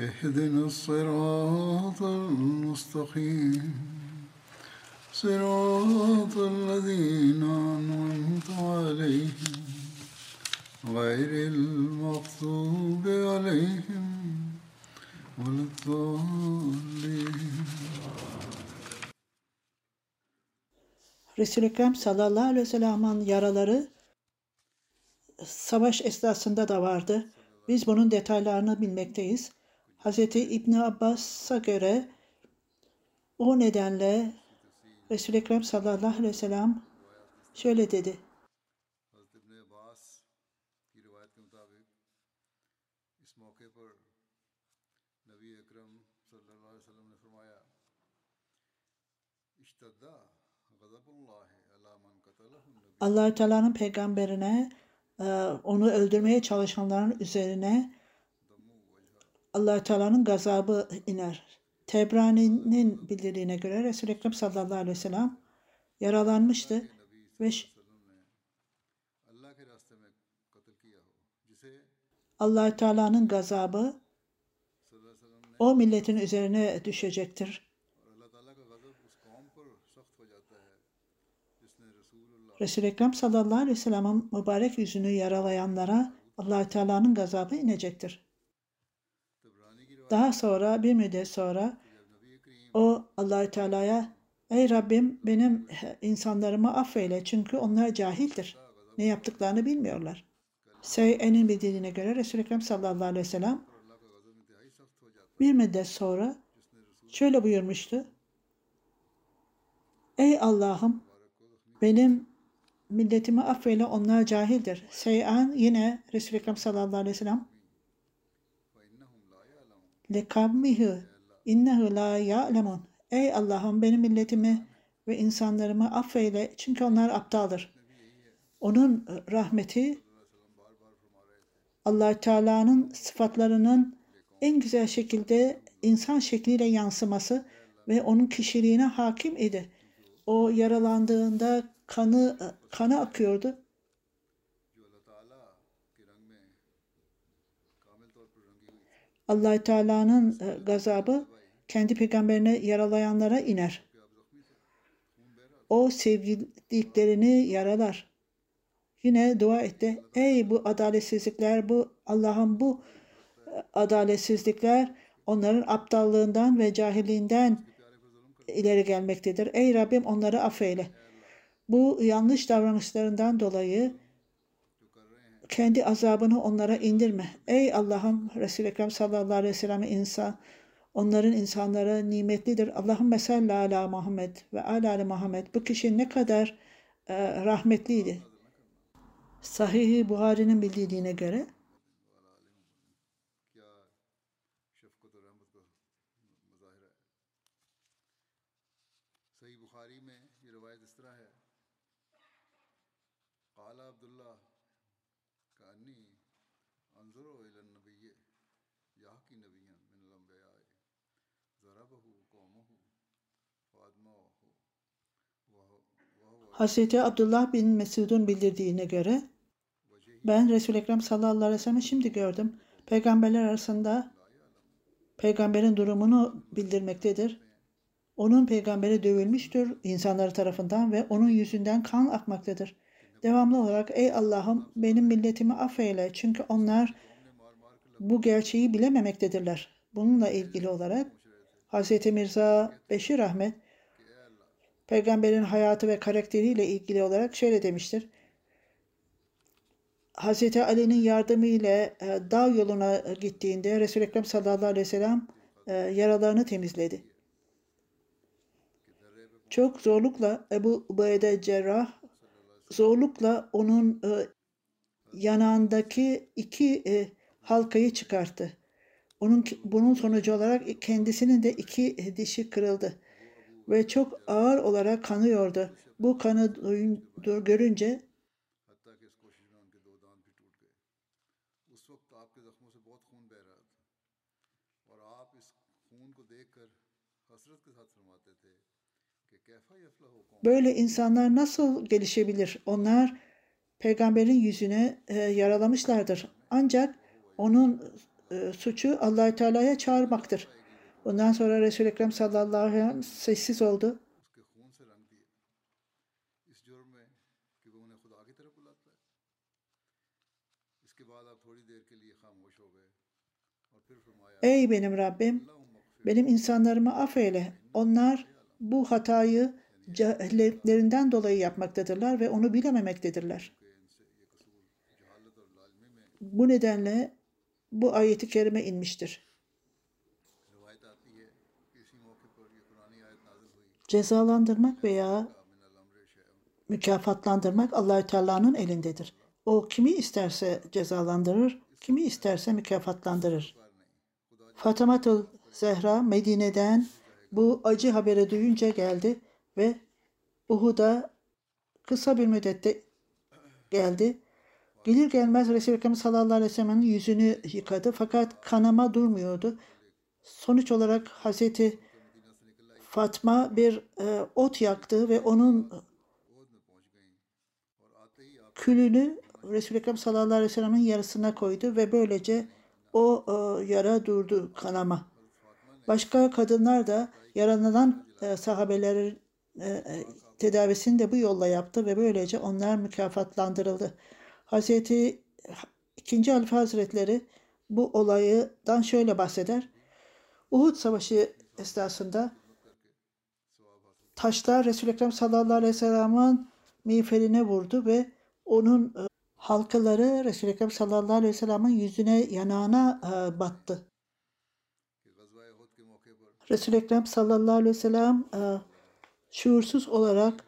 اهدنا الصراط المستقيم صراط الذين أنعمت عليهم غير المغضوب عليهم ولا الضالين Resul-i Ekrem sallallahu aleyhi ve sellem'in yaraları savaş esnasında da vardı. Biz bunun detaylarını bilmekteyiz. Hz. İbni Abbas'a göre o nedenle Resul-i Ekrem sallallahu aleyhi ve sellem şöyle dedi. allah Teala'nın peygamberine e, onu öldürmeye çalışanların üzerine allah Teala'nın gazabı iner. Tebrani'nin bildirdiğine göre Resul-i Ekrem sallallahu aleyhi ve sellem yaralanmıştı ve allah Teala'nın gazabı o milletin üzerine düşecektir. Resul-i Ekrem sallallahu aleyhi ve sellem'in mübarek yüzünü yaralayanlara allah Teala'nın gazabı inecektir. Daha sonra bir müddet sonra o Allahü Teala'ya Ey Rabbim benim insanlarımı affeyle çünkü onlar cahildir. Ne yaptıklarını bilmiyorlar. Sey'enin bildiğine göre Resul-i Ekrem sallallahu aleyhi ve sellem bir müddet sonra şöyle buyurmuştu. Ey Allah'ım benim milletimi affeyle onlar cahildir. Sey'an yine Resul-i Ekrem sallallahu aleyhi ve sellem lekavmihi innehu la ya'lemun. Ey Allah'ım benim milletimi ve insanlarımı affeyle çünkü onlar aptaldır. Onun rahmeti allah Teala'nın sıfatlarının en güzel şekilde insan şekliyle yansıması ve onun kişiliğine hakim idi. O yaralandığında kanı kanı akıyordu. Allah Teala'nın e, gazabı kendi peygamberine yaralayanlara iner. O sevdiklerini yaralar. Yine dua etti. Ey bu adaletsizlikler, bu Allah'ın bu e, adaletsizlikler onların aptallığından ve cahilliğinden ileri gelmektedir. Ey Rabbim onları affeyle. Bu yanlış davranışlarından dolayı kendi azabını onlara indirme. Ey Allah'ım Resul-i Ekrem sallallahu aleyhi ve sellem insan onların insanlara nimetlidir. Allahümme salli ala Muhammed ve ala Muhammed. Bu kişi ne kadar e, rahmetliydi. Sahih-i Buhari'nin bildiğine göre Hazreti Abdullah bin Mesud'un bildirdiğine göre ben Resul-i Ekrem sallallahu aleyhi ve sellem'i şimdi gördüm. Peygamberler arasında peygamberin durumunu bildirmektedir. Onun peygamberi dövülmüştür insanlar tarafından ve onun yüzünden kan akmaktadır. Devamlı olarak ey Allah'ım benim milletimi affeyle çünkü onlar bu gerçeği bilememektedirler. Bununla ilgili olarak Hz. Mirza Beşir Ahmet peygamberin hayatı ve karakteriyle ilgili olarak şöyle demiştir. Hz. Ali'nin yardımı ile dağ yoluna gittiğinde Resul-i Ekrem sallallahu aleyhi ve sellem e, yaralarını temizledi. Çok zorlukla Ebu Ubeyde Cerrah zorlukla onun e, yanağındaki iki e, halkayı çıkarttı. Onun bunun sonucu olarak kendisinin de iki dişi kırıldı ve çok ağır olarak kanıyordu. Bu kanı görünce Böyle insanlar nasıl gelişebilir? Onlar peygamberin yüzüne e, yaralamışlardır. Ancak onun e, suçu allah Teala'ya çağırmaktır. Ondan sonra Resul-i Ekrem sallallahu aleyhi ve sellem sessiz oldu. Ey benim Rabbim, benim insanlarımı affeyle. Onlar bu hatayı cehletlerinden dolayı yapmaktadırlar ve onu bilememektedirler. Bu nedenle bu ayeti kerime inmiştir. cezalandırmak veya mükafatlandırmak Allahü Teala'nın elindedir. O kimi isterse cezalandırır, kimi isterse mükafatlandırır. Fatamatul Zehra Medine'den bu acı haberi duyunca geldi ve Uhud'a kısa bir müddette geldi. Gelir gelmez Resul-i Ekrem sallallahu aleyhi ve sellem'in yüzünü yıkadı fakat kanama durmuyordu. Sonuç olarak Hazreti Fatma bir e, ot yaktı ve onun külünü Resul-i Ekrem sallallahu aleyhi ve sellem'in yarısına koydu ve böylece o e, yara durdu kanama. Başka kadınlar da yaralanan e, sahabelerin e, e tedavisini de bu yolla yaptı ve böylece onlar mükafatlandırıldı. Hazreti 2. Halife Hazretleri bu olaydan şöyle bahseder. Uhud Savaşı esnasında taşlar Resul-i Ekrem sallallahu aleyhi ve sellem'in miğferine vurdu ve onun e, halkaları Resul-i Ekrem sallallahu aleyhi ve sellem'in yüzüne, yanağına e, battı. Resul-i Ekrem sallallahu aleyhi ve sellem e, şuursuz olarak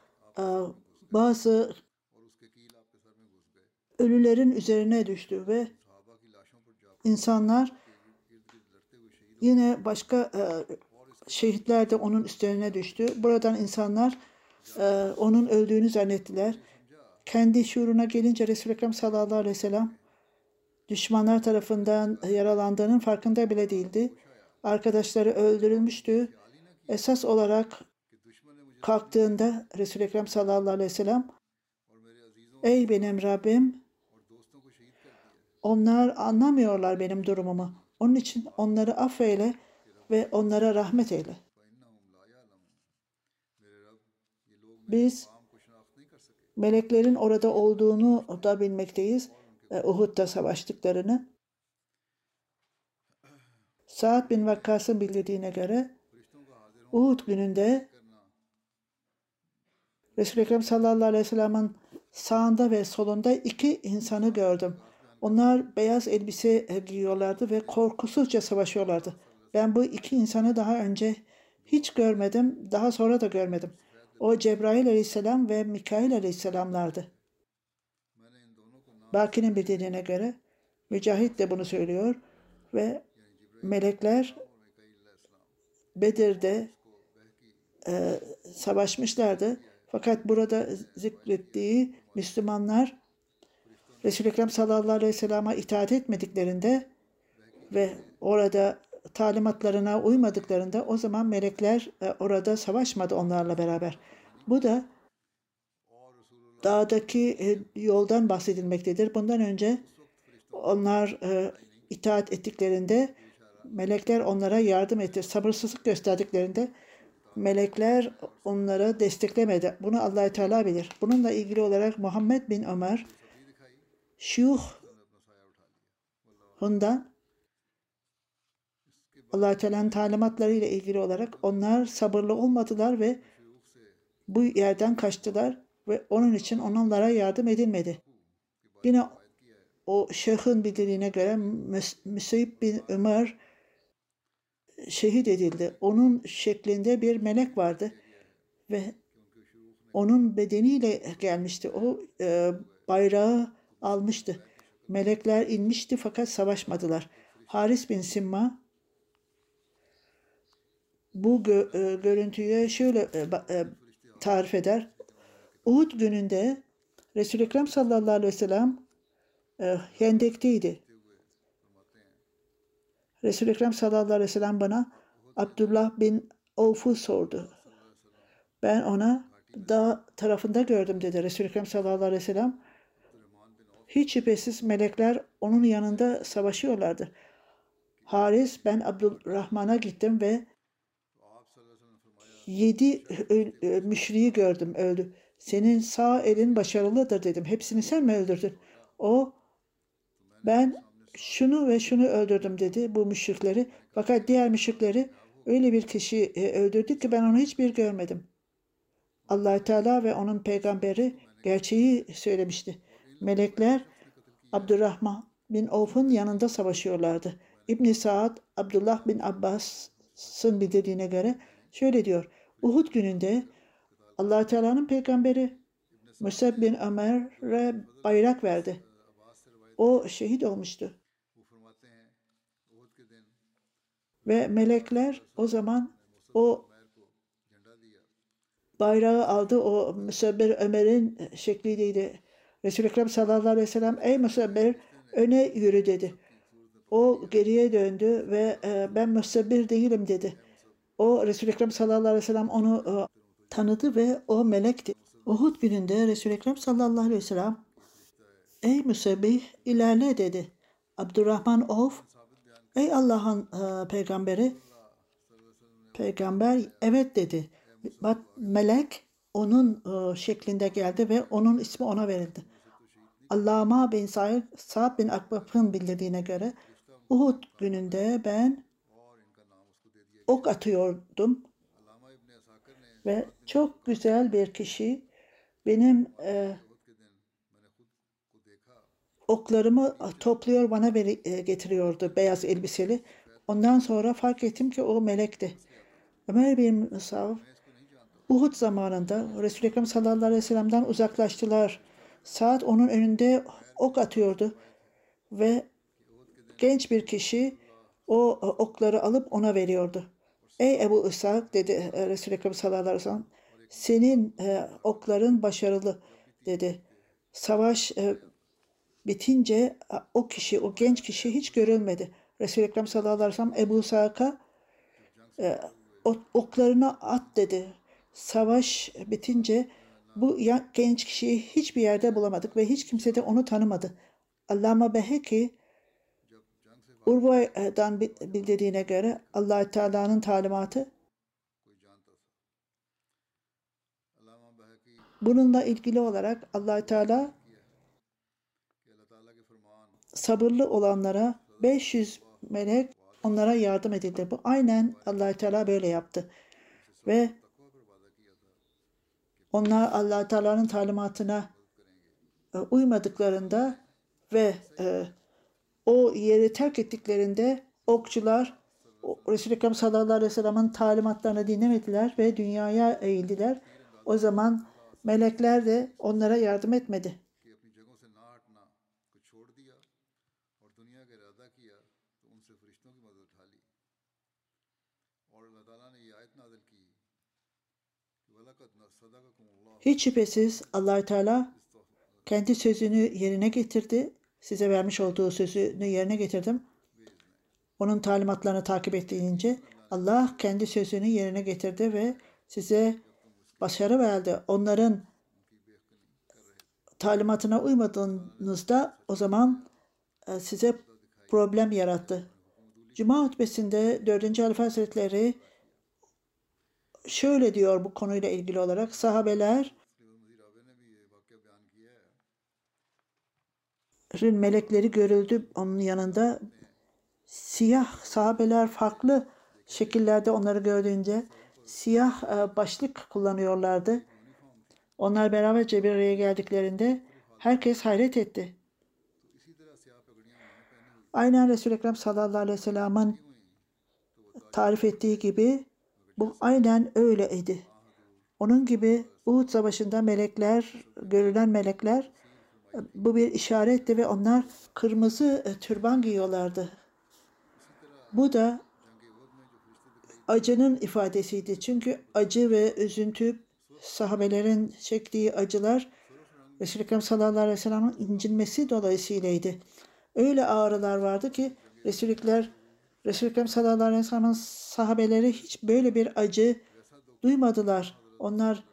bazı ölülerin üzerine düştü ve insanlar yine başka şehitler de onun üstlerine düştü. Buradan insanlar e, onun öldüğünü zannettiler. Kendi şuuruna gelince Resul-i Ekrem sallallahu aleyhi ve sellem düşmanlar tarafından yaralandığının farkında bile değildi. Arkadaşları öldürülmüştü. Esas olarak kalktığında Resul-i Ekrem sallallahu aleyhi ve sellem Ey benim Rabbim onlar anlamıyorlar benim durumumu. Onun için onları affeyle ve onlara rahmet eyle. Biz meleklerin orada olduğunu da bilmekteyiz. Ee, Uhud'da savaştıklarını. Saad bin Vakkas'ın bildirdiğine göre Uhud gününde Resul-i Ekrem sallallahu aleyhi ve sellem'in sağında ve solunda iki insanı gördüm. Onlar beyaz elbise giyiyorlardı ve korkusuzca savaşıyorlardı. Ben bu iki insanı daha önce hiç görmedim, daha sonra da görmedim. O Cebrail aleyhisselam ve Mikail aleyhisselamlardı. Baki'nin bildiğine göre Mücahit de bunu söylüyor ve melekler Bedir'de e, savaşmışlardı. Fakat burada zikrettiği Müslümanlar Resul-i Ekrem sallallahu aleyhi ve sellem'e itaat etmediklerinde ve orada talimatlarına uymadıklarında o zaman melekler e, orada savaşmadı onlarla beraber. Bu da dağdaki e, yoldan bahsedilmektedir. Bundan önce onlar e, itaat ettiklerinde melekler onlara yardım etti. Sabırsızlık gösterdiklerinde melekler onlara desteklemedi. Bunu allah Teala bilir. Bununla ilgili olarak Muhammed bin Ömer Şuyuh bundan allah Teala'nın talimatları ile ilgili olarak onlar sabırlı olmadılar ve bu yerden kaçtılar ve onun için onlara yardım edilmedi. Yine o şeyhın bildirdiğine göre Müseyib bin Ömer şehit edildi. Onun şeklinde bir melek vardı ve onun bedeniyle gelmişti. O e, bayrağı almıştı. Melekler inmişti fakat savaşmadılar. Haris bin Simma bu gö, e, görüntüyü şöyle e, e, tarif eder. Uhud gününde Resul-i Ekrem sallallahu aleyhi ve sellem Hendek'teydi. Resul-i Ekrem sallallahu aleyhi ve sellem bana Abdullah bin Avf'u sordu. Ben ona dağ tarafında gördüm dedi Resul-i Ekrem sallallahu aleyhi ve sellem. Hiç şüphesiz melekler onun yanında savaşıyorlardı. Haris ben Abdurrahman'a gittim ve yedi müşriyi gördüm öldü. Senin sağ elin başarılıdır dedim. Hepsini sen mi öldürdün? O ben şunu ve şunu öldürdüm dedi bu müşrikleri. Fakat diğer müşrikleri öyle bir kişi e, öldürdük ki ben onu hiçbir görmedim. allah Teala ve onun peygamberi gerçeği söylemişti. Melekler Abdurrahman bin Avf'un yanında savaşıyorlardı. İbn Saad Abdullah bin Abbas'ın bildirdiğine göre şöyle diyor. Uhud gününde allah Teala'nın peygamberi Musab bin Ömer'e bayrak verdi. O şehit olmuştu. Ve melekler o zaman o bayrağı aldı. O Müsebbir Ömer'in şekliydi. Resul-i Ekrem sallallahu aleyhi ve sellem ey Müsebbir öne yürü dedi. O geriye döndü ve e, ben müsebbir değilim dedi. O Resul-i Ekrem sallallahu aleyhi ve sellem onu e, tanıdı ve o melekti. Uhud gününde Resul-i Ekrem sallallahu aleyhi ve sellem ey müsebbih ilerle dedi. Abdurrahman of ey Allah'ın e, peygamberi peygamber evet dedi. Melek onun e, şeklinde geldi ve onun ismi ona verildi. Allama bin Sa'id Sa'd bin Akbab'ın bildirdiğine göre Uhud gününde ben ok atıyordum ve çok güzel bir kişi benim e, oklarımı topluyor bana veri, e, getiriyordu beyaz elbiseli. Ondan sonra fark ettim ki o melekti. Ömer bin Musav Uhud zamanında Resul-i Ekrem sallallahu aleyhi ve sellem'den uzaklaştılar. Saat onun önünde ok atıyordu ve genç bir kişi o okları alıp ona veriyordu. Ey Ebu İshak dedi e, Resul-i Ekrem sallallahu aleyhi ve sellem senin e, okların başarılı dedi. Savaş e, bitince o kişi, o genç kişi hiç görülmedi. Resul-i Ekrem sallallahu aleyhi ve sellem Ebu İshak'a e, oklarını at dedi. Savaş bitince bu genç kişiyi hiçbir yerde bulamadık ve hiç kimse de onu tanımadı. Allama Beheki Urva'dan bildirdiğine göre allah Teala'nın talimatı bununla ilgili olarak allah Teala sabırlı olanlara 500 melek onlara yardım edildi. Bu aynen allah Teala böyle yaptı. Ve onlar allah Teala'nın talimatına e, uymadıklarında ve e, o yeri terk ettiklerinde okçular Resul-i Ekrem sallallahu aleyhi ve sellem'in talimatlarını dinlemediler ve dünyaya eğildiler. O zaman melekler de onlara yardım etmedi. Hiç şüphesiz allah Teala kendi sözünü yerine getirdi size vermiş olduğu sözünü yerine getirdim. Onun talimatlarını takip ettiğince Allah kendi sözünü yerine getirdi ve size başarı verdi. Onların talimatına uymadığınızda o zaman e, size problem yarattı. Cuma hutbesinde 4. Halife Hazretleri şöyle diyor bu konuyla ilgili olarak sahabeler melekleri görüldü onun yanında. siyah sahabeler farklı şekillerde onları gördüğünde siyah e, başlık kullanıyorlardı. Onlar beraberce bir araya geldiklerinde herkes hayret etti. Aynen Resul-i Ekrem sallallahu aleyhi ve sellem'in tarif ettiği gibi bu aynen öyleydi. Onun gibi Uhud Savaşı'nda melekler, görülen melekler bu bir işaretti ve onlar kırmızı e, türban giyiyorlardı. Bu da acının ifadesiydi. Çünkü acı ve üzüntü sahabelerin çektiği acılar Resul-i Ekrem sallallahu aleyhi ve sellem'in incinmesi dolayısıylaydı. Öyle ağrılar vardı ki Resulikler Resul-i Ekrem sallallahu aleyhi ve sellem'in sahabeleri hiç böyle bir acı duymadılar. Onlar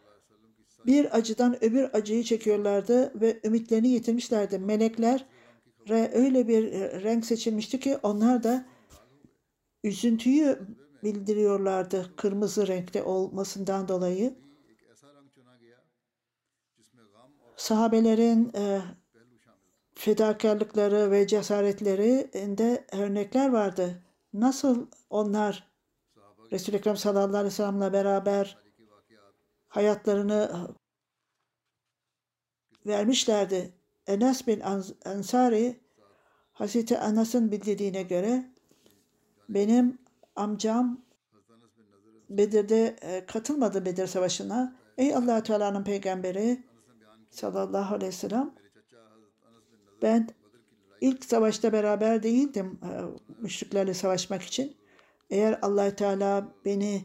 bir acıdan öbür acıyı çekiyorlardı ve ümitlerini yitirmişlerdi. Melekler öyle bir renk seçilmişti ki onlar da üzüntüyü bildiriyorlardı kırmızı renkte olmasından dolayı. Sahabelerin e, fedakarlıkları ve cesaretlerinde örnekler vardı. Nasıl onlar Resul-i Ekrem sallallahu aleyhi ve sellem'le beraber hayatlarını vermişlerdi. Enes bin Ansari Hazreti Enes'in bildirdiğine göre benim amcam Bedir'de e, katılmadı Bedir Savaşı'na. Ey allah Teala'nın peygamberi sallallahu aleyhi ve sellem ben ilk savaşta beraber değildim e, müşriklerle savaşmak için. Eğer allah Teala beni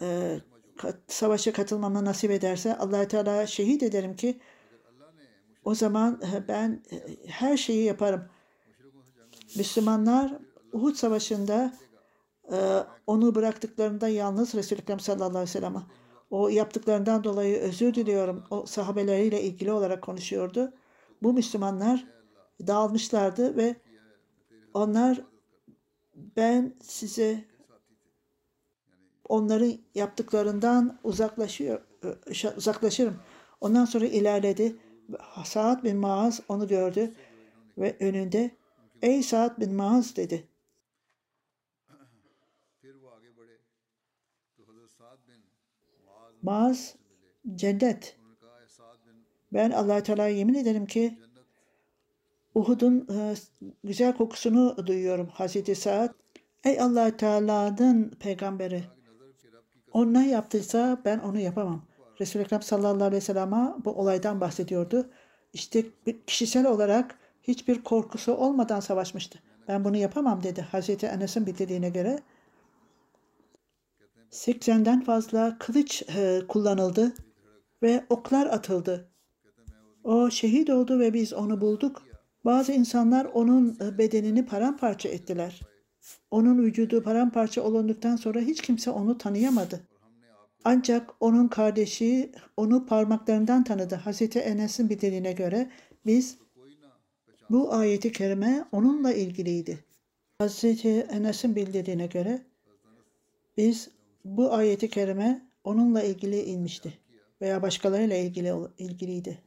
e, savaşa katılmamı nasip ederse allah Teala şehit ederim ki o zaman e, ben e, her şeyi yaparım. Müslümanlar Uhud Savaşı'nda e, onu bıraktıklarında yalnız Resul-i Ekrem sallallahu aleyhi ve sellem'e o yaptıklarından dolayı özür diliyorum. O sahabeleriyle ilgili olarak konuşuyordu. Bu Müslümanlar dağılmışlardı ve onlar ben size onların yaptıklarından uzaklaşıyor uzaklaşırım. Ondan sonra ilerledi. Saad bin Maaz onu gördü ve önünde ey Saad bin Maaz dedi. Maaz cennet. Ben allah Teala'ya yemin ederim ki Uhud'un e, güzel kokusunu duyuyorum. Hazreti Saad ey allah Teala'nın peygamberi o ne yaptıysa ben onu yapamam. Resul-i Ekrem sallallahu aleyhi ve sellem'e bu olaydan bahsediyordu. İşte kişisel olarak hiçbir korkusu olmadan savaşmıştı. Ben bunu yapamam dedi Hazreti Enes'in bildirdiğine göre. 80'den fazla kılıç e, kullanıldı ve oklar atıldı. O şehit oldu ve biz onu bulduk. Bazı insanlar onun e, bedenini paramparça ettiler. Onun vücudu paramparça olunduktan sonra hiç kimse onu tanıyamadı. Ancak onun kardeşi onu parmaklarından tanıdı. Hazreti Enes'in bildirdiğine göre biz bu ayeti kerime onunla ilgiliydi. Hazreti Enes'in bildirdiğine göre biz bu ayeti kerime onunla ilgili inmişti veya başkalarıyla ilgili ilgiliydi.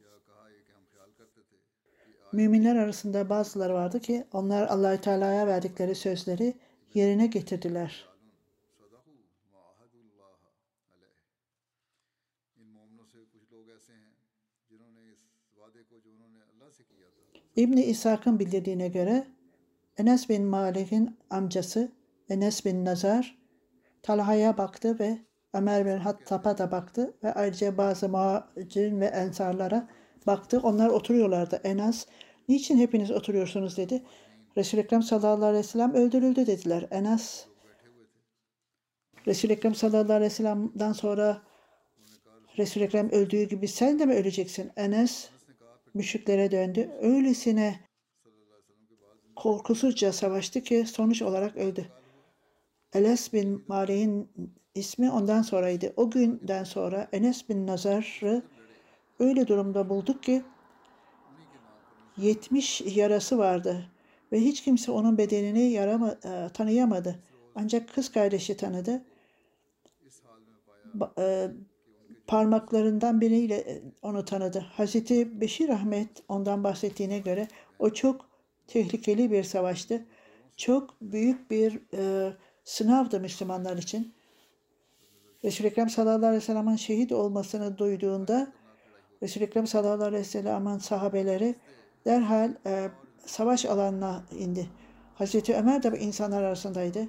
Müminler arasında bazıları vardı ki onlar Allahü Teala'ya verdikleri sözleri yerine getirdiler. İbni İshak'ın bildirdiğine göre Enes bin Malik'in amcası Enes bin Nazar Talha'ya baktı ve Ömer bin Hattab'a da baktı ve ayrıca bazı muhacirin ve ensarlara baktı. Onlar oturuyorlardı. Enes niçin hepiniz oturuyorsunuz dedi. Resul-i Ekrem sallallahu aleyhi ve sellem öldürüldü dediler. Enes Resul-i Ekrem sallallahu aleyhi ve sellem'den sonra Resul-i Ekrem öldüğü gibi sen de mi öleceksin? Enes müşriklere döndü. Öylesine korkusuzca savaştı ki sonuç olarak öldü. Enes bin Malik'in ismi ondan sonraydı. O günden sonra Enes bin Nazar'ı öyle durumda bulduk ki 70 yarası vardı ve hiç kimse onun bedenini yarama, e, tanıyamadı. Ancak kız kardeşi tanıdı. Ba, e, parmaklarından biriyle e, onu tanıdı. Hazreti Beşir Ahmet ondan bahsettiğine göre o çok tehlikeli bir savaştı. Çok büyük bir e, sınavdı Müslümanlar için. Resul-i Ekrem sallallahu aleyhi ve sellem'in şehit olmasını duyduğunda Resul-i Ekrem sallallahu aleyhi ve sellem'in sahabeleri derhal e, savaş alanına indi. Hazreti Ömer de bu insanlar arasındaydı.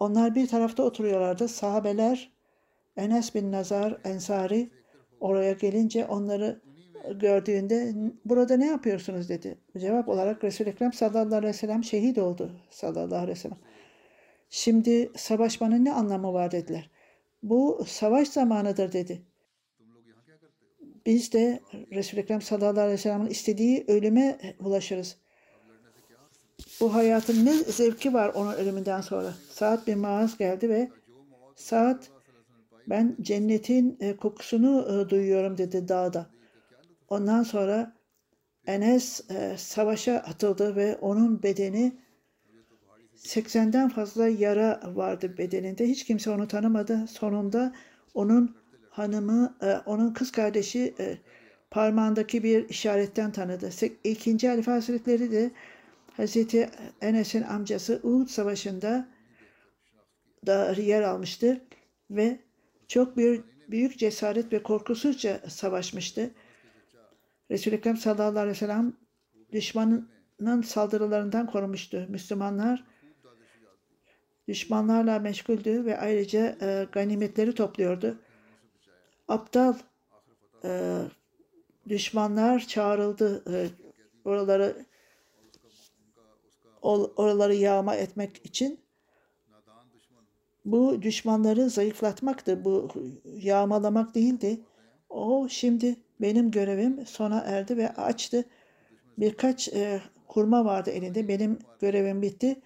Onlar bir tarafta oturuyorlardı. Sahabeler Enes bin Nazar Ensari oraya gelince onları gördüğünde burada ne yapıyorsunuz dedi. Cevap olarak Resul-i Ekrem sallallahu aleyhi ve sellem şehit oldu sallallahu aleyhi ve sellem. Şimdi savaşmanın ne anlamı var dediler. Bu savaş zamanıdır dedi. Biz de Resul-i Ekrem sallallahu aleyhi ve sellem'in istediği ölüme ulaşırız. Bu hayatın ne zevki var onun ölümünden sonra. Saat bin Maaz geldi ve saat ben cennetin e, kokusunu e, duyuyorum dedi dağda. Ondan sonra Enes e, savaşa atıldı ve onun bedeni 80'den fazla yara vardı bedeninde. Hiç kimse onu tanımadı. Sonunda onun hanımı, e, onun kız kardeşi e, parmağındaki bir işaretten tanıdı. İkinci Halife Hazretleri de Hazreti Enes'in amcası Uhud Savaşı'nda da yer almıştı ve çok bir büyük cesaret ve korkusuzca savaşmıştı. Resul-i Ekrem sallallahu aleyhi ve sellem düşmanın saldırılarından korumuştu. Müslümanlar düşmanlarla meşguldü ve ayrıca e, ganimetleri topluyordu. Aptal e, düşmanlar çağrıldı e, oraları oraları yağma etmek için bu düşmanları zayıflatmaktı. Bu yağmalamak değildi. O şimdi benim görevim sona erdi ve açtı. Birkaç e, kurma vardı elinde. Benim görevim bitti.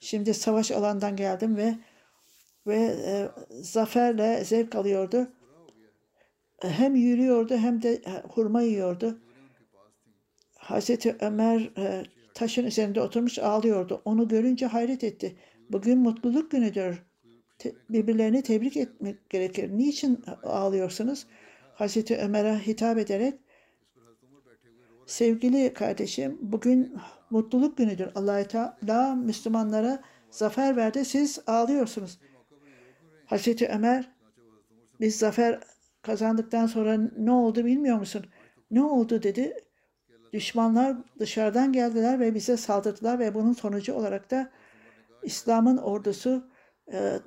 Şimdi savaş alandan geldim ve ve e, zaferle zevk alıyordu. Hem yürüyordu hem de e, hurma yiyordu. Hazreti Ömer e, taşın üzerinde oturmuş ağlıyordu. Onu görünce hayret etti. Bugün mutluluk günüdür. Birbirlerini tebrik etmek gerekir. Niçin ağlıyorsunuz? Hazreti Ömer'e hitap ederek sevgili kardeşim bugün mutluluk günüdür. Allah-u Teala Müslümanlara zafer verdi. Siz ağlıyorsunuz. Hazreti Ömer biz zafer kazandıktan sonra ne oldu bilmiyor musun? Ne oldu dedi. Düşmanlar dışarıdan geldiler ve bize saldırdılar ve bunun sonucu olarak da İslam'ın ordusu e,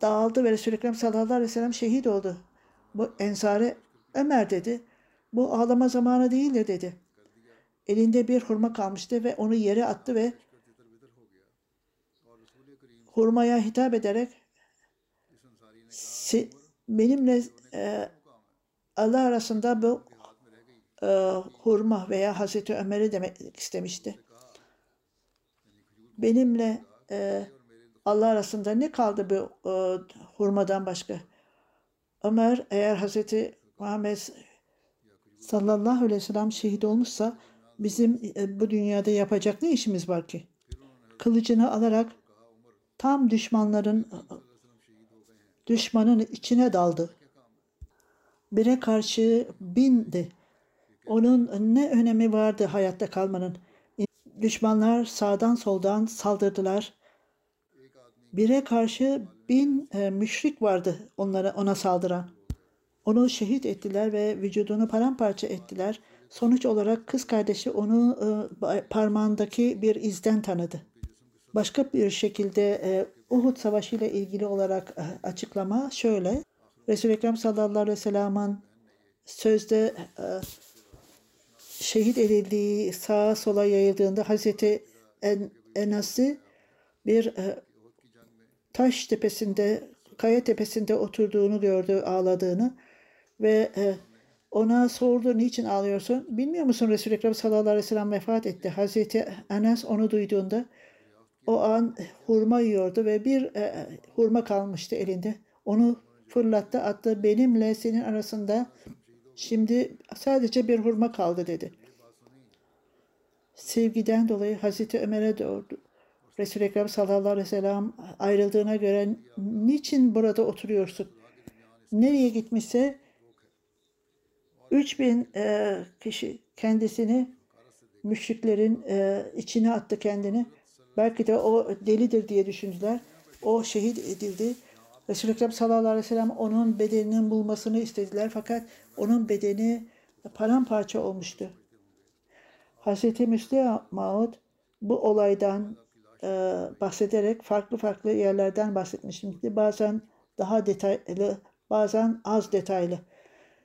dağıldı ve Resulü Ekrem sallallahu aleyhi ve sellem şehit oldu. Bu Ensari Ömer dedi. Bu ağlama zamanı değildir dedi. Elinde bir hurma kalmıştı ve onu yere attı ve hurmaya hitap ederek benimle e, Allah arasında bu e, hurma veya Hazreti Ömer'i demek istemişti. Benimle e, Allah arasında ne kaldı bu e, hurmadan başka? Ömer eğer Hazreti Muhammed sallallahu aleyhi ve sellem şehit olmuşsa bizim e, bu dünyada yapacak ne işimiz var ki? Kılıcını alarak tam düşmanların düşmanın içine daldı. Bire karşı bindi. Onun ne önemi vardı hayatta kalmanın? Düşmanlar sağdan soldan saldırdılar. Bire karşı bin e, müşrik vardı onlara ona saldıran. Onu şehit ettiler ve vücudunu paramparça ettiler. Sonuç olarak kız kardeşi onu e, parmağındaki bir izden tanıdı. Başka bir şekilde e, Uhud Savaşı ile ilgili olarak e, açıklama şöyle. Resul-i Ekrem sallallahu aleyhi ve sellem'in sözde e, şehit edildiği sağa sola yayıldığında Hazreti en Enas'ı bir taş tepesinde, kaya tepesinde oturduğunu gördü, ağladığını ve ona sordu niçin ağlıyorsun? Bilmiyor musun Resul-i Ekrem sallallahu aleyhi ve sellem vefat etti. Hazreti Enes onu duyduğunda o an hurma yiyordu ve bir e, hurma kalmıştı elinde. Onu fırlattı attı benimle senin arasında şimdi sadece bir hurma kaldı dedi. Sevgiden dolayı Hazreti Ömer'e doğru Resul-i Ekrem sallallahu aleyhi ve sellem ayrıldığına göre niçin burada oturuyorsun? Nereye gitmişse 3000 e, kişi kendisini müşriklerin e, içine attı kendini. Belki de o delidir diye düşündüler. O şehit edildi. Resul-i Ekrem sallallahu aleyhi ve sellem onun bedeninin bulmasını istediler. Fakat onun bedeni paramparça olmuştu. Hazreti Müslim Maud bu olaydan e, bahsederek farklı farklı yerlerden bahsetmişti. Bazen daha detaylı, bazen az detaylı.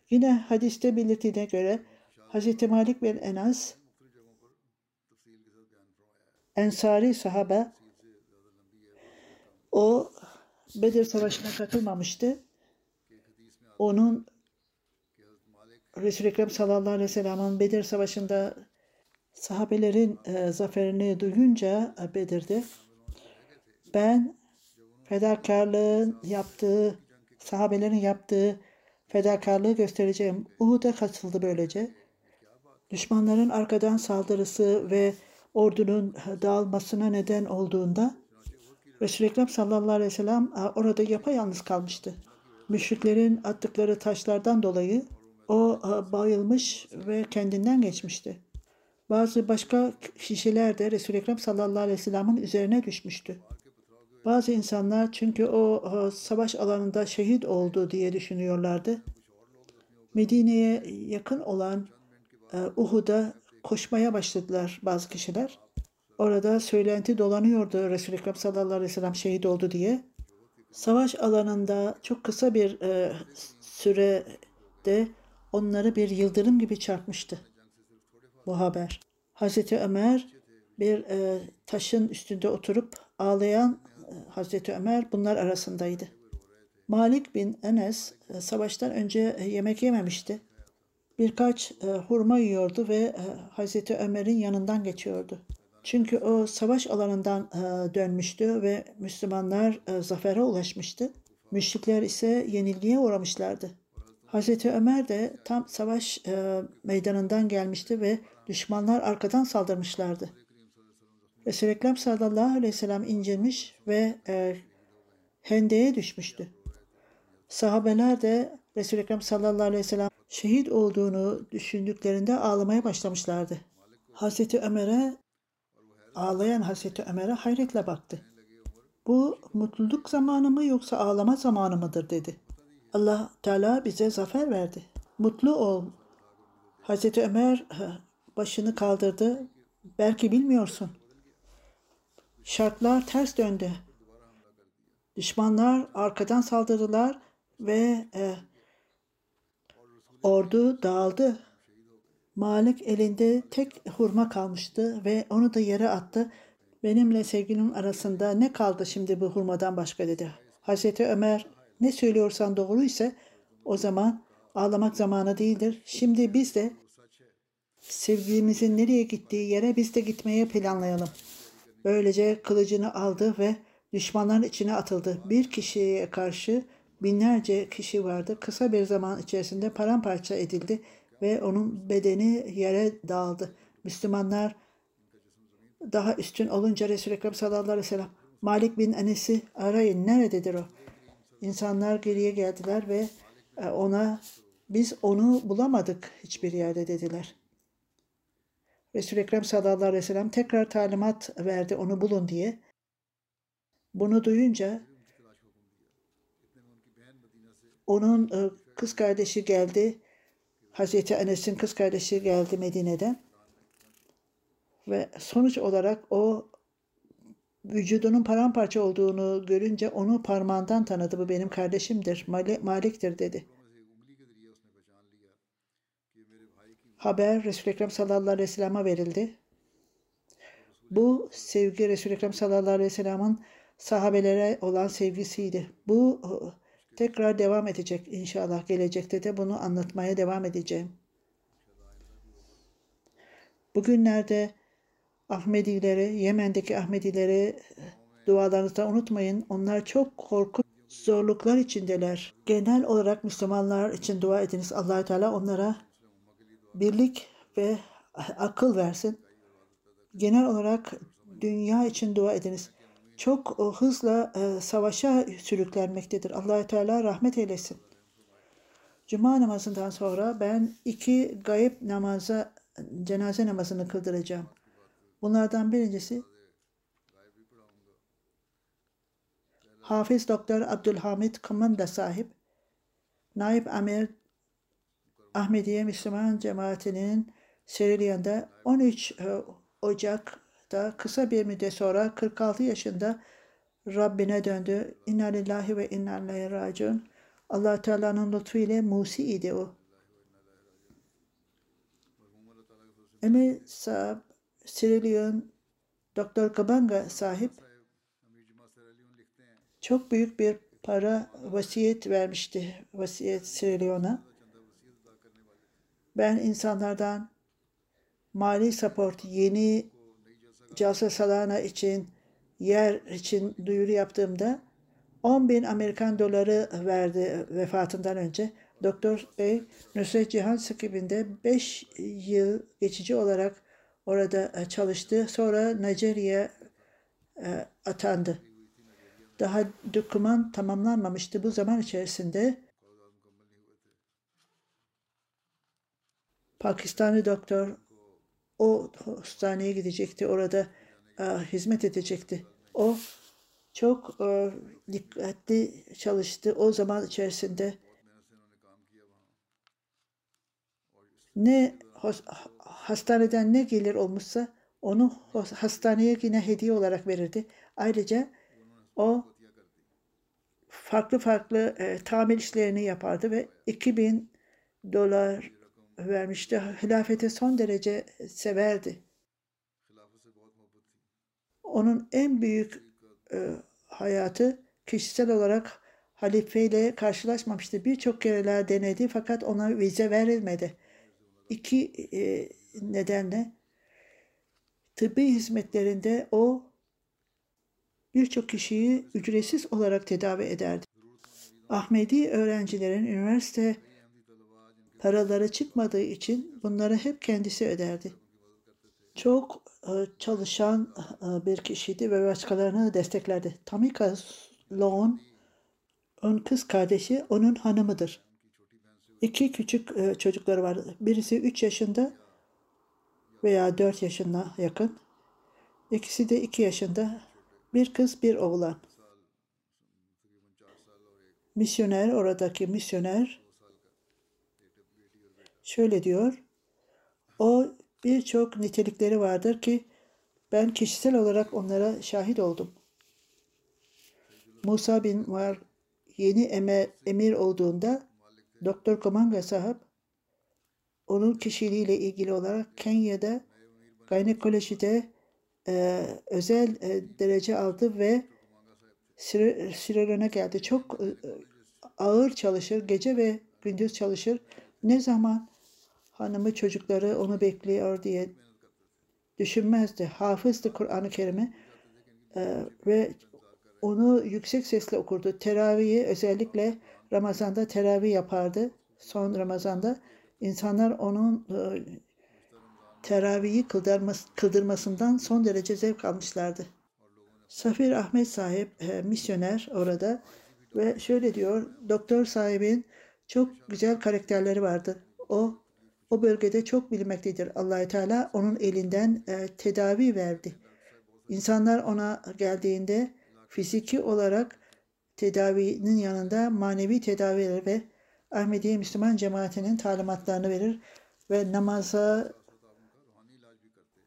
Yine hadiste belirtildiğine göre Hazreti Malik bin Enas Ensari sahabe o Bedir Savaşı'na katılmamıştı. Onun Resul-i Ekrem sallallahu aleyhi ve sellem'in Bedir Savaşı'nda sahabelerin e, zaferini duyunca e, Bedir'de ben fedakarlığın yaptığı, sahabelerin yaptığı fedakarlığı göstereceğim. Uhud'a katıldı böylece. Düşmanların arkadan saldırısı ve ordunun dağılmasına neden olduğunda Resul-i Ekrem sallallahu aleyhi ve sellem orada yapayalnız kalmıştı. Müşriklerin attıkları taşlardan dolayı o bayılmış ve kendinden geçmişti. Bazı başka kişiler de Resul-i Ekrem sallallahu aleyhi ve sellem'in üzerine düşmüştü. Bazı insanlar çünkü o savaş alanında şehit oldu diye düşünüyorlardı. Medine'ye yakın olan Uhud'a koşmaya başladılar bazı kişiler. Orada söylenti dolanıyordu Resul-i Ekrem sallallahu aleyhi ve sellem şehit oldu diye. Savaş alanında çok kısa bir e, sürede onları bir yıldırım gibi çarpmıştı bu haber. Hazreti Ömer bir e, taşın üstünde oturup ağlayan e, Hazreti Ömer bunlar arasındaydı. Malik bin Enes e, savaştan önce yemek yememişti. Birkaç e, hurma yiyordu ve e, Hazreti Ömer'in yanından geçiyordu. Çünkü o savaş alanından e, dönmüştü ve Müslümanlar e, zafere ulaşmıştı. Müşrikler ise yenilgiye uğramışlardı. Hazreti Ömer de tam savaş e, meydanından gelmişti ve düşmanlar arkadan saldırmışlardı. Resul-i Ekrem sallallahu aleyhi ve sellem incinmiş ve e, hendeye düşmüştü. Sahabeler de Resul-i Ekrem sallallahu aleyhi ve sellem şehit olduğunu düşündüklerinde ağlamaya başlamışlardı. Hazreti Ömer'e ağlayan Hazreti Ömer'e hayretle baktı. Bu mutluluk zamanı mı yoksa ağlama zamanı mıdır dedi. Allah Teala bize zafer verdi. Mutlu ol. Hazreti Ömer başını kaldırdı. Belki bilmiyorsun. Şartlar ters döndü. Düşmanlar arkadan saldırdılar ve e, ordu dağıldı. Malik elinde tek hurma kalmıştı ve onu da yere attı. Benimle sevgilim arasında ne kaldı şimdi bu hurmadan başka dedi. Hazreti Ömer ne söylüyorsan doğru ise o zaman ağlamak zamanı değildir. Şimdi biz de sevgilimizin nereye gittiği yere biz de gitmeye planlayalım. Böylece kılıcını aldı ve düşmanların içine atıldı. Bir kişiye karşı binlerce kişi vardı. Kısa bir zaman içerisinde paramparça edildi ve onun bedeni yere dağıldı. Müslümanlar daha üstün olunca Resul-i Ekrem sallallahu aleyhi ve sellem Malik bin Enes'i arayın nerededir o? İnsanlar geriye geldiler ve e, ona biz onu bulamadık hiçbir yerde dediler. Resul-i Ekrem sallallahu aleyhi ve sellem tekrar talimat verdi onu bulun diye. Bunu duyunca onun e, kız kardeşi geldi Hazreti Enes'in kız kardeşi geldi Medine'den. Ve sonuç olarak o vücudunun paramparça olduğunu görünce onu parmağından tanıdı. Bu benim kardeşimdir, Malik'tir dedi. Haber Resul-i Ekrem sallallahu aleyhi ve sellem'e verildi. Bu sevgi Resul-i Ekrem sallallahu aleyhi ve sellem'in sahabelere olan sevgisiydi. Bu tekrar devam edecek inşallah. Gelecekte de bunu anlatmaya devam edeceğim. Bugünlerde Ahmedileri, Yemen'deki Ahmedileri dualarınızda unutmayın. Onlar çok korkunç zorluklar içindeler. Genel olarak Müslümanlar için dua ediniz. allah Teala onlara birlik ve akıl versin. Genel olarak dünya için dua ediniz çok e, hızla e, savaşa sürüklenmektedir. allah Teala rahmet eylesin. Cuma namazından sonra ben iki gayb namaza cenaze namazını kıldıracağım. Bunlardan birincisi Hafız Doktor Abdülhamid Kamanda sahip Naib Amir Ahmediye Müslüman Cemaati'nin Sierra 13 e, Ocak'ta kısa bir müddet sonra 46 yaşında Rabbine döndü. İnna lillahi ve inna ileyhi raciun. allah Teala'nın lütfu ile Musi idi o. Emir sahip Sierra Doktor Kabanga sahip çok büyük bir para vasiyet vermişti. Vasiyet Sierra Ben insanlardan mali support yeni Calsa Salana için yer için duyuru yaptığımda 10 bin Amerikan doları verdi vefatından önce. Doktor Bey Nusret Cihan Sıkıbi'nde 5 yıl geçici olarak orada e, çalıştı. Sonra Nijerya'ya e, atandı. Daha doküman tamamlanmamıştı. Bu zaman içerisinde Pakistanlı doktor o hastaneye gidecekti. Orada e, hizmet edecekti. O çok e, dikkatli çalıştı. O zaman içerisinde ne hastaneden ne gelir olmuşsa onu hastaneye yine hediye olarak verirdi. Ayrıca o farklı farklı e, tamir işlerini yapardı ve 2000 dolar vermişti. Hilafeti son derece severdi. Onun en büyük e, hayatı kişisel olarak halifeyle karşılaşmamıştı. Birçok kereler denedi fakat ona vize verilmedi. İki e, nedenle tıbbi hizmetlerinde o birçok kişiyi ücretsiz olarak tedavi ederdi. Ahmedi öğrencilerin üniversite paraları çıkmadığı için bunları hep kendisi öderdi. Çok e, çalışan e, bir kişiydi ve başkalarını desteklerdi. Tamika Loan, ön kız kardeşi onun hanımıdır. İki küçük e, çocukları var. Birisi 3 yaşında veya 4 yaşına yakın. İkisi de 2 yaşında. Bir kız, bir oğlan. Misyoner, oradaki misyoner şöyle diyor. O birçok nitelikleri vardır ki ben kişisel olarak onlara şahit oldum. Musa bin Var yeni emir, emir olduğunda Doktor Komanga sahip onun kişiliğiyle ilgili olarak Kenya'da ginekolojide e, özel e, derece aldı ve Sierra geldi. Çok e, ağır çalışır, gece ve gündüz çalışır. Ne zaman hanımı çocukları onu bekliyor diye düşünmezdi. Hafızdı Kur'an-ı Kerim'i e, ve onu yüksek sesle okurdu. Teravihi özellikle Ramazan'da teravih yapardı. Son Ramazan'da insanlar onun e, teravihi kıldırmas, kıldırmasından son derece zevk almışlardı. Safir Ahmet sahip e, misyoner orada ve şöyle diyor, doktor sahibin çok güzel karakterleri vardır. O o bölgede çok bilmektedir. Allahü Teala onun elinden e, tedavi verdi. İnsanlar ona geldiğinde fiziki olarak tedavinin yanında manevi tedaviler ve Ahmediye Müslüman cemaatinin talimatlarını verir ve namaza,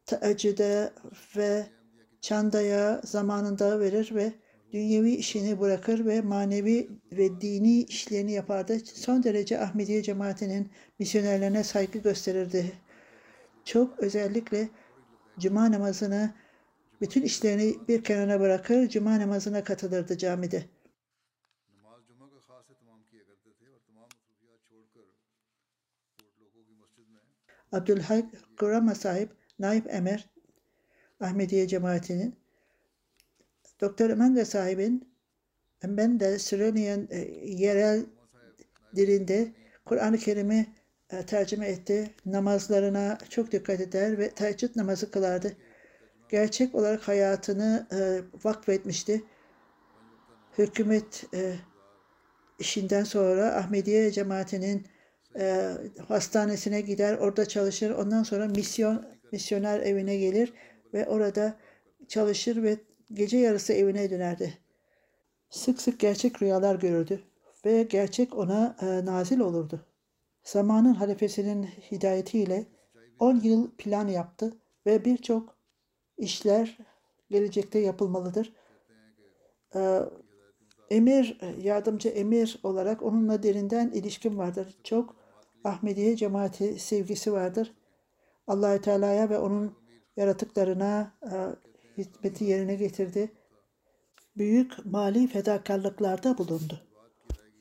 teheccüde ve çandaya zamanında verir ve dünyevi işini bırakır ve manevi ve dini işlerini yapardı. Son derece Ahmediye cemaatinin misyonerlerine saygı gösterirdi. Çok özellikle cuma namazını bütün işlerini bir kenara bırakır, cuma namazına katılırdı camide. Abdülhak Kurama sahip Naip Emer Ahmediye cemaatinin Doktor Manga sahibin ben de Süreniyen e, yerel dilinde Kur'an-ı Kerim'i e, tercüme etti. Namazlarına çok dikkat eder ve teheccüd namazı kılardı. Gerçek olarak hayatını e, vakfetmişti. Hükümet e, işinden sonra Ahmediye cemaatinin hastanesine gider, orada çalışır. Ondan sonra misyon misyoner evine gelir ve orada çalışır ve gece yarısı evine dönerdi. Sık sık gerçek rüyalar görürdü ve gerçek ona e, nazil olurdu. Zamanın halifesinin hidayetiyle 10 yıl plan yaptı ve birçok işler gelecekte yapılmalıdır. Ee, emir, yardımcı emir olarak onunla derinden ilişkim vardır. Çok Ahmediye cemaati sevgisi vardır. allah Teala'ya ve onun yaratıklarına e, hizmeti yerine getirdi. Büyük mali fedakarlıklarda bulundu.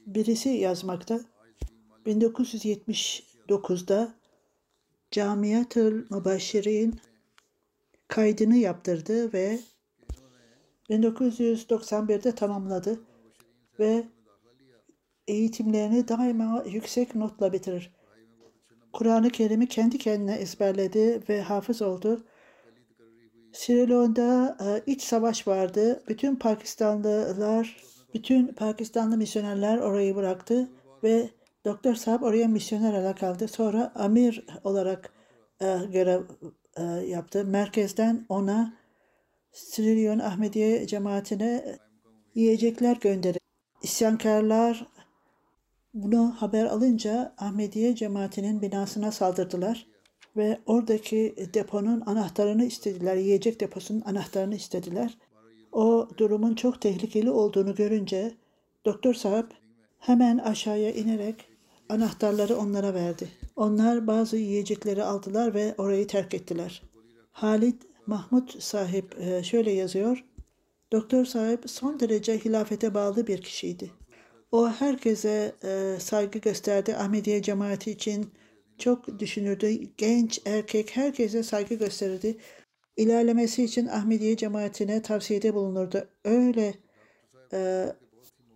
Birisi yazmakta. 1979'da Camiatül Mübaşşirin kaydını yaptırdı ve 1991'de tamamladı ve eğitimlerini daima yüksek notla bitirir. Kur'an-ı Kerim'i kendi kendine ezberledi ve hafız oldu. Sierra Leone'da e, iç savaş vardı. Bütün Pakistanlılar, bütün Pakistanlı misyonerler orayı bıraktı ve Doktor Saab oraya misyoner olarak kaldı. Sonra amir olarak e, görev e, yaptı. Merkezden ona Sriryon Ahmediye cemaatine yiyecekler gönderdi. İsyankarlar bunu haber alınca Ahmediye cemaatinin binasına saldırdılar ve oradaki deponun anahtarını istediler. Yiyecek deposunun anahtarını istediler. O durumun çok tehlikeli olduğunu görünce doktor sahip hemen aşağıya inerek anahtarları onlara verdi. Onlar bazı yiyecekleri aldılar ve orayı terk ettiler. Halit Mahmut sahip e, şöyle yazıyor. Doktor sahip son derece hilafete bağlı bir kişiydi. O herkese e, saygı gösterdi. Ahmediye cemaati için çok düşünürdü. Genç, erkek herkese saygı gösterirdi. İlerlemesi için Ahmediye cemaatine tavsiyede bulunurdu. Öyle e,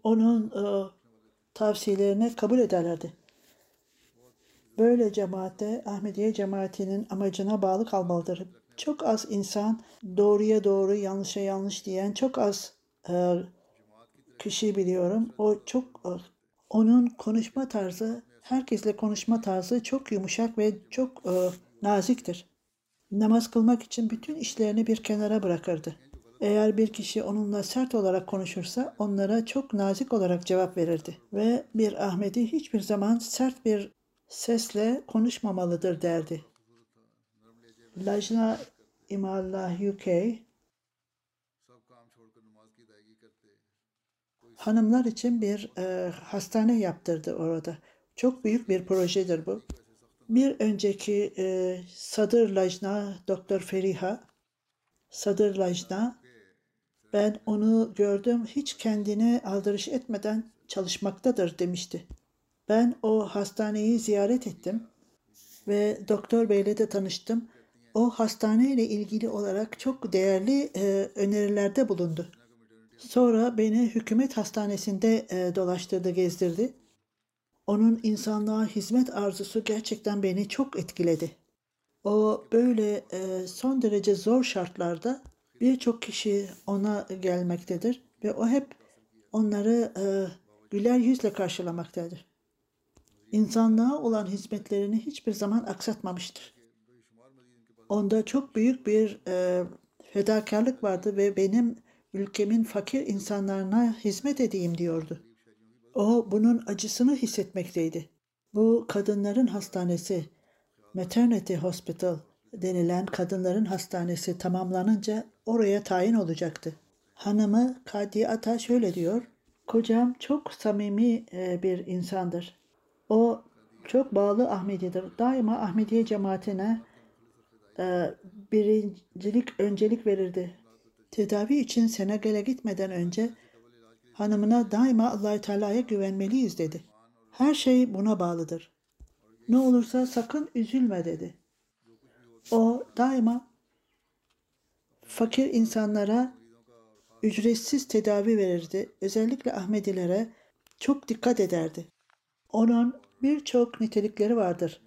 onun e, tavsiyelerini kabul ederlerdi. Böyle cemaatte Ahmediye cemaatinin amacına bağlı kalmalıdır. Çok az insan doğruya doğru, yanlışa yanlış diyen çok az e, kişi biliyorum. O çok onun konuşma tarzı, herkesle konuşma tarzı çok yumuşak ve çok e, naziktir. Namaz kılmak için bütün işlerini bir kenara bırakırdı. Eğer bir kişi onunla sert olarak konuşursa onlara çok nazik olarak cevap verirdi. Ve bir Ahmedi hiçbir zaman sert bir sesle konuşmamalıdır derdi. Lajna İmallah UK hanımlar için bir e, hastane yaptırdı orada. Çok büyük bir projedir bu. Bir önceki e, Sadır Lajna, Doktor Feriha, Sadır Lajna, ben onu gördüm hiç kendine aldırış etmeden çalışmaktadır demişti. Ben o hastaneyi ziyaret ettim ve doktor beyle de tanıştım. O hastane ile ilgili olarak çok değerli e, önerilerde bulundu. Sonra beni hükümet hastanesinde e, dolaştırdı, gezdirdi. Onun insanlığa hizmet arzusu gerçekten beni çok etkiledi. O böyle e, son derece zor şartlarda birçok kişi ona gelmektedir ve o hep onları e, güler yüzle karşılamaktadır insanlığa olan hizmetlerini hiçbir zaman aksatmamıştır. Onda çok büyük bir e, fedakarlık vardı ve benim ülkemin fakir insanlarına hizmet edeyim diyordu. O bunun acısını hissetmekteydi. Bu kadınların hastanesi, Maternity Hospital denilen kadınların hastanesi tamamlanınca oraya tayin olacaktı. Hanımı Kadiye Ata şöyle diyor, Kocam çok samimi e, bir insandır. O çok bağlı Ahmedidir. Daima Ahmediye cemaatine e, birincilik, öncelik verirdi. Tedavi için Senegal'e gitmeden önce hanımına daima allah Teala'ya güvenmeliyiz dedi. Her şey buna bağlıdır. Ne olursa sakın üzülme dedi. O daima fakir insanlara ücretsiz tedavi verirdi. Özellikle Ahmedilere çok dikkat ederdi. Onun birçok nitelikleri vardır.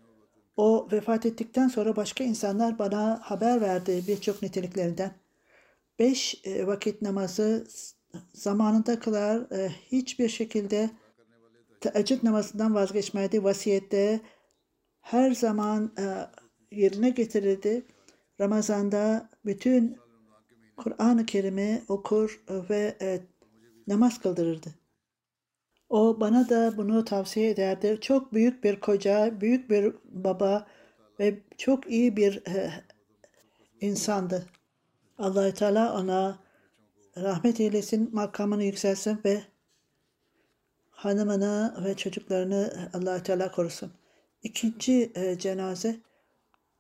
O vefat ettikten sonra başka insanlar bana haber verdi birçok niteliklerinden. Beş e, vakit namazı zamanında kılar, e, hiçbir şekilde teheccüd namazından vazgeçmedi. Vasiyette her zaman e, yerine getirirdi. Ramazanda bütün Kur'an-ı Kerim'i okur ve e, namaz kıldırırdı. O bana da bunu tavsiye ederdi. Çok büyük bir koca, büyük bir baba ve çok iyi bir e, insandı. allah Teala ona rahmet eylesin, makamını yükselsin ve hanımını ve çocuklarını allah Teala korusun. İkinci e, cenaze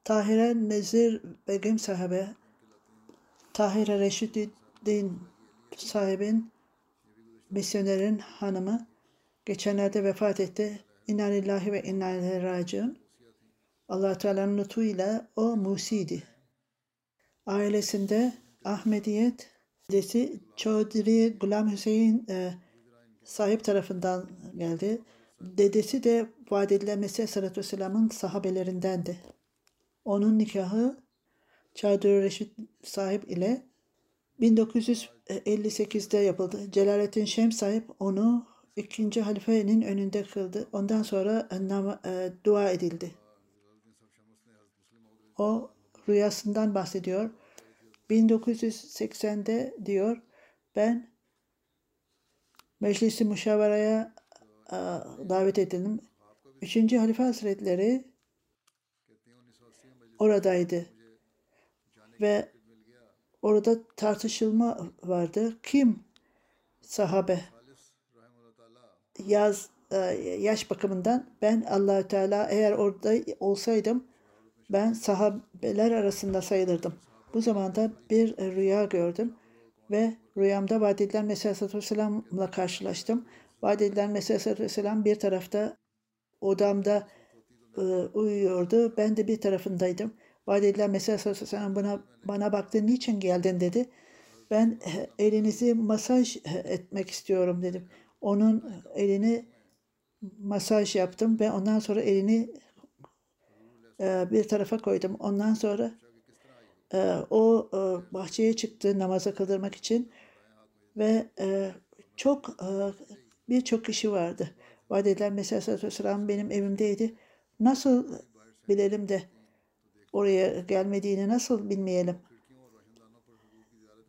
Tahire Nezir Begim sahibi Tahire Reşidüddin sahibin misyonerin hanımı geçenlerde vefat etti. İnna lillahi ve inna ileyhi raciun. allah Teala'nın lütfuyla o Musi'ydi. Ailesinde Ahmediyet, dedesi Çodri Gulam Hüseyin e, sahip tarafından geldi. Dedesi de vaat edilen Mesih Aleyhisselatü Vesselam'ın sahabelerindendi. Onun nikahı Çağdır Reşit sahip ile 1958'de yapıldı. Celalettin Şem sahip onu ikinci halifenin önünde kıldı. Ondan sonra e, dua edildi. O rüyasından bahsediyor. 1980'de diyor ben meclisi müşaveraya e, davet edildim. Üçüncü Halife Hazretleri oradaydı. Ve orada tartışılma vardı. Kim sahabe? Yaz e, yaş bakımından ben allah Teala eğer orada olsaydım ben sahabeler arasında sayılırdım. Bu zamanda bir rüya gördüm ve rüyamda vaat edilen Mesih Aleyhisselatü Vesselam'la karşılaştım. Vaat edilen Mesih Aleyhisselatü Vesselam bir tarafta odamda e, uyuyordu. Ben de bir tarafındaydım. Vaat edilen Mesih Aleyhisselatü Vesselam bana, bana baktı. Niçin geldin dedi. Ben e, elinizi masaj e, etmek istiyorum dedim. Onun elini masaj yaptım ve ondan sonra elini e, bir tarafa koydum. Ondan sonra e, o e, bahçeye çıktı namaza kıldırmak için ve e, çok e, birçok kişi vardı. Vaat edilen Mesih Aleyhisselam benim evimdeydi. Nasıl bilelim de oraya gelmediğini nasıl bilmeyelim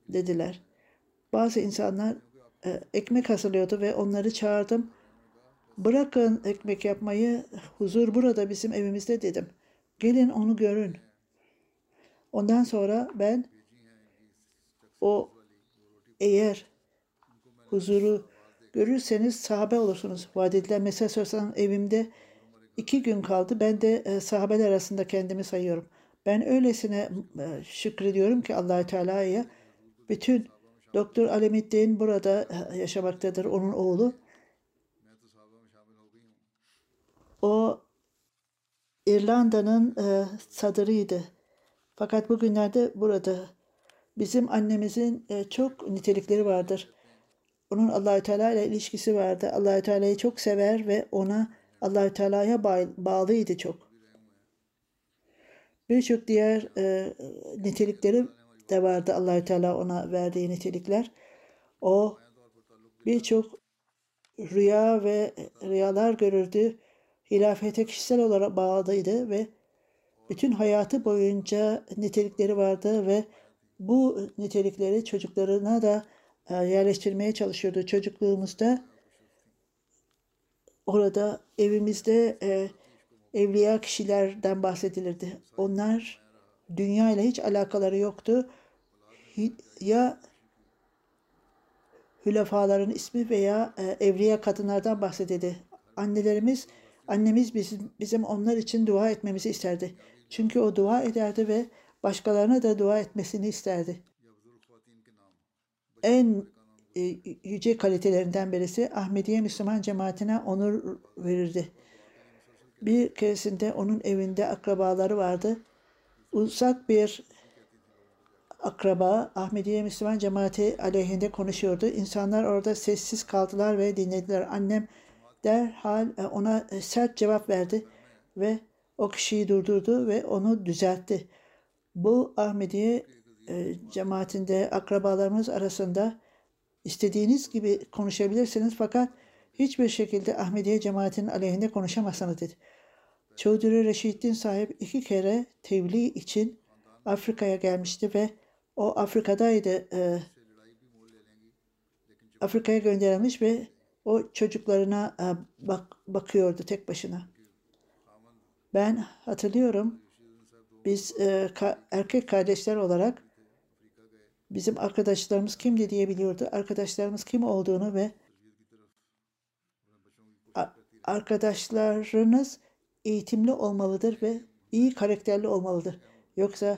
dediler. Bazı insanlar ekmek hazırlıyordu ve onları çağırdım. Bırakın ekmek yapmayı, huzur burada bizim evimizde dedim. Gelin onu görün. Ondan sonra ben o eğer huzuru görürseniz sahabe olursunuz. Vaat edilen Mesih Aleyhisselam evimde iki gün kaldı. Ben de e, sahabeler arasında kendimi sayıyorum. Ben öylesine e, şükrediyorum ki allah Teala'ya bütün Doktor Alemettin burada e, yaşamaktadır. Onun oğlu. O İrlanda'nın e, sadırıydı. Fakat bugünlerde burada bizim annemizin e, çok nitelikleri vardır. Onun Allahü Teala ile ilişkisi vardı. Allahü Teala'yı çok sever ve ona Allahü Teala'ya bağlıydı çok. Birçok diğer e, nitelikleri de vardı Allahü Teala ona verdiği nitelikler. O birçok rüya ve rüyalar görürdü. Hilafete kişisel olarak bağlıydı ve bütün hayatı boyunca nitelikleri vardı ve bu nitelikleri çocuklarına da e, yerleştirmeye çalışıyordu. Çocukluğumuzda orada evimizde e, evliya kişilerden bahsedilirdi. Onlar dünya ile hiç alakaları yoktu. Ya hülefaların ismi veya e, evliya kadınlardan bahsedildi. Annelerimiz, annemiz bizim, bizim onlar için dua etmemizi isterdi. Çünkü o dua ederdi ve başkalarına da dua etmesini isterdi. En e, yüce kalitelerinden birisi Ahmediye Müslüman cemaatine onur verirdi. Bir keresinde onun evinde akrabaları vardı. Uzak bir akraba Ahmediye Müslüman cemaati aleyhinde konuşuyordu. İnsanlar orada sessiz kaldılar ve dinlediler. Annem derhal e, ona e, sert cevap verdi ve o kişiyi durdurdu ve onu düzeltti. Bu Ahmediye e, cemaatinde akrabalarımız arasında istediğiniz gibi konuşabilirsiniz fakat hiçbir şekilde Ahmediye cemaatinin aleyhinde konuşamazsınız dedi. Çavduri Reşiddin sahip iki kere tebliğ için Afrika'ya gelmişti ve o Afrika'daydı. Ee, Afrika'ya gönderilmiş ve o çocuklarına e, bak, bakıyordu tek başına. Ben hatırlıyorum biz e, ka- erkek kardeşler olarak bizim arkadaşlarımız kimdi diye biliyordu. Arkadaşlarımız kim olduğunu ve arkadaşlarınız eğitimli olmalıdır ve iyi karakterli olmalıdır. Yoksa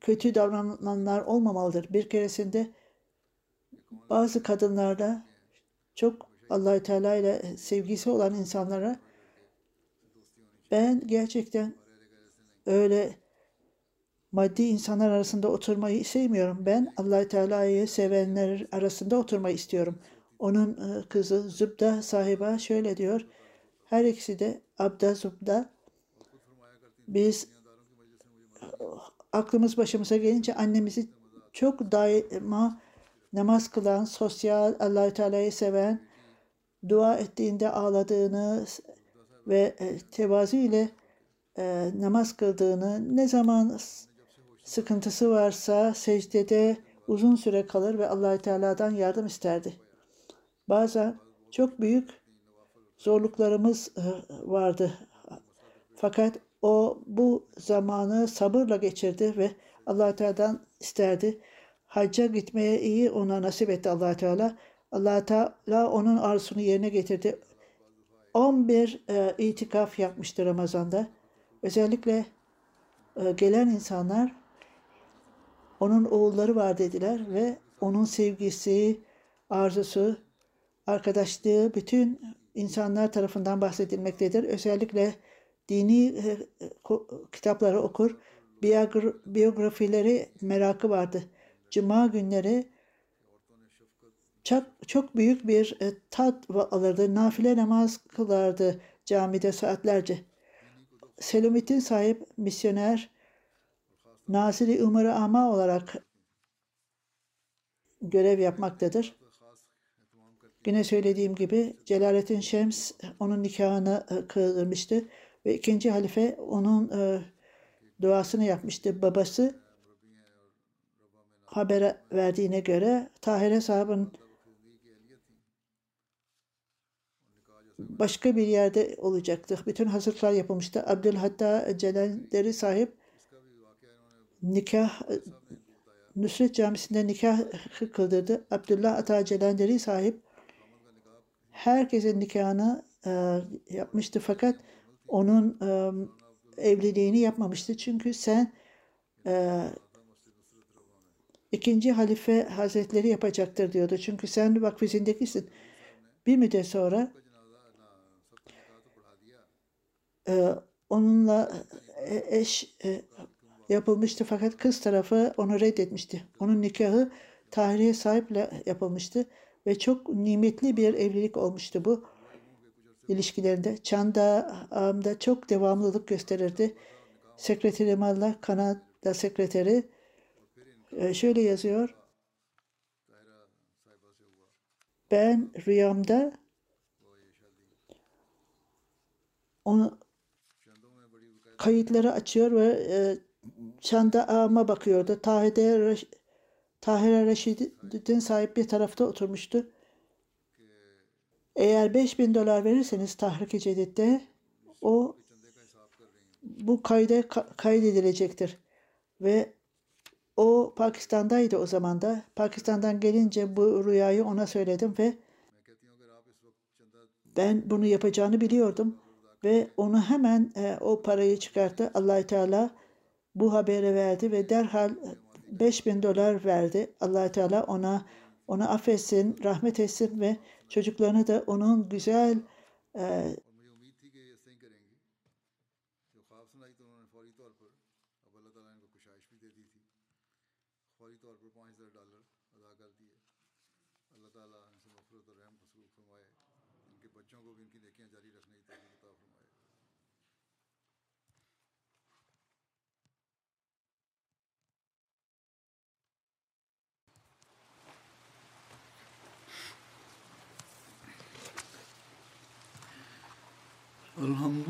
kötü davrananlar olmamalıdır. Bir keresinde bazı kadınlarda çok Allahü Teala ile sevgisi olan insanlara ben gerçekten öyle maddi insanlar arasında oturmayı sevmiyorum. Ben Allahü Teala'yı sevenler arasında oturmayı istiyorum. Onun e, kızı Zübda sahiba şöyle diyor. Her ikisi de Abda Zübda biz aklımız başımıza gelince annemizi çok daima namaz kılan, sosyal, Allahü Teala'yı seven, dua ettiğinde ağladığını ve e, tevazu ile e, namaz kıldığını, ne zaman sıkıntısı varsa secdede uzun süre kalır ve Allahü Teala'dan yardım isterdi. Bazen çok büyük zorluklarımız e, vardı. Fakat o bu zamanı sabırla geçirdi ve allah Teala'dan isterdi. Hacca gitmeye iyi ona nasip etti allah Teala. allah Teala onun arzusunu yerine getirdi. 11 e, itikaf yapmıştı Ramazan'da. Özellikle e, gelen insanlar onun oğulları var dediler ve onun sevgisi, arzusu, arkadaşlığı bütün insanlar tarafından bahsedilmektedir. Özellikle dini e, kitapları okur, biyografileri merakı vardı. Cuma günleri çok, çok büyük bir e, tat alırdı. Nafile namaz kılardı camide saatlerce. Selamettin sahip misyoner Naziri Umar-ı Ama olarak görev yapmaktadır. Yine söylediğim gibi Celalettin Şems onun nikahını e, kıldırmıştı ve ikinci halife onun e, duasını yapmıştı. Babası haber verdiğine göre Tahire sahabın başka bir yerde olacaktı. Bütün hazırlıklar yapılmıştı. Abdülhatta Celalleri sahip nikah Nusret Camisi'nde nikah kıldırdı. Abdullah Ata Celalleri sahip herkesin nikahını e, yapmıştı fakat onun e, evliliğini yapmamıştı. Çünkü sen e, ikinci halife hazretleri yapacaktır diyordu. Çünkü sen vakfizindekisin. Bir müddet sonra e, onunla e, eş e, yapılmıştı fakat kız tarafı onu reddetmişti. Onun nikahı Tahriye sahiple yapılmıştı ve çok nimetli bir evlilik olmuştu bu ilişkilerinde. Çanda ağımda çok devamlılık gösterirdi. Sekreteri Malla, Kanada sekreteri şöyle yazıyor. Ben rüyamda onu kayıtları açıyor ve e, çanda ağıma bakıyordu. Tahide Tahir Reşid'in sahip bir tarafta oturmuştu. Eğer 5000 dolar verirseniz tahrik Cedid'de o bu kayda kaydedilecektir. Ve o Pakistan'daydı o zaman da. Pakistan'dan gelince bu rüyayı ona söyledim ve ben bunu yapacağını biliyordum ve onu hemen e, o parayı çıkarttı. allah Teala bu haberi verdi ve derhal 5000 dolar verdi. allah Teala ona onu affetsin, rahmet etsin ve çocuklarını da onun güzel e, الحمد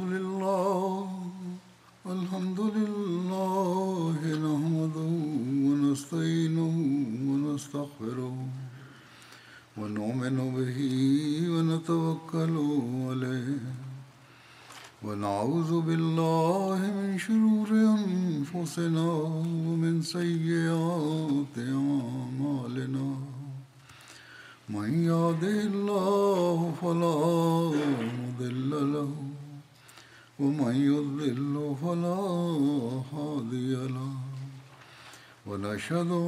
שלנו